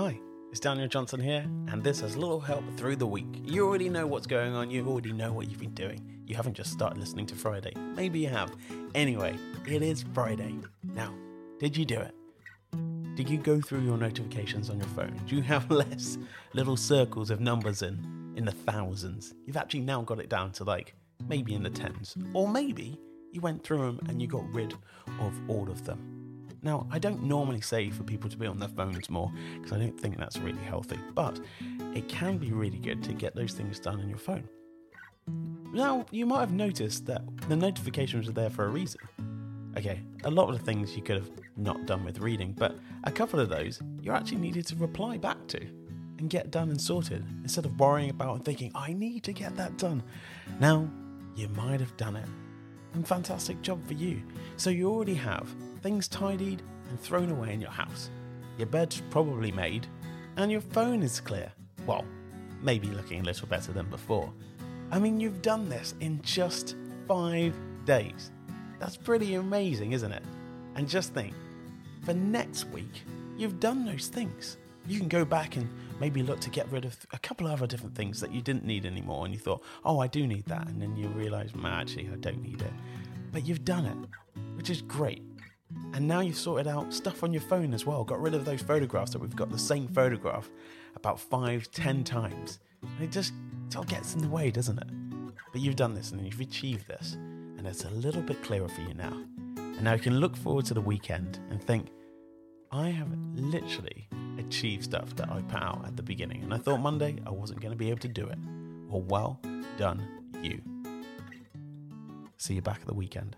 Hi, it's Daniel Johnson here, and this is a little help through the week. You already know what's going on, you already know what you've been doing. You haven't just started listening to Friday. Maybe you have. Anyway, it is Friday. Now, did you do it? Did you go through your notifications on your phone? Do you have less little circles of numbers in in the thousands? You've actually now got it down to like maybe in the tens, or maybe you went through them and you got rid of all of them. Now, I don't normally say for people to be on their phones more because I don't think that's really healthy, but it can be really good to get those things done on your phone. Now, you might have noticed that the notifications are there for a reason. Okay, a lot of the things you could have not done with reading, but a couple of those you actually needed to reply back to and get done and sorted instead of worrying about and thinking, I need to get that done. Now, you might have done it. And fantastic job for you. So you already have things tidied and thrown away in your house. Your bed's probably made, and your phone is clear. Well, maybe looking a little better than before. I mean, you've done this in just five days. That's pretty amazing, isn't it? And just think, for next week, you've done those things. You can go back and maybe look to get rid of a couple of other different things that you didn't need anymore, and you thought, oh, I do need that. And then you realize, man, actually, I don't need it. But you've done it, which is great. And now you've sorted out stuff on your phone as well. Got rid of those photographs that we've got the same photograph about five, ten times. And it just all gets in the way, doesn't it? But you've done this and you've achieved this. And it's a little bit clearer for you now. And now you can look forward to the weekend and think, I have literally achieved stuff that I put out at the beginning. And I thought Monday I wasn't going to be able to do it. Well, well done, you. See you back at the weekend.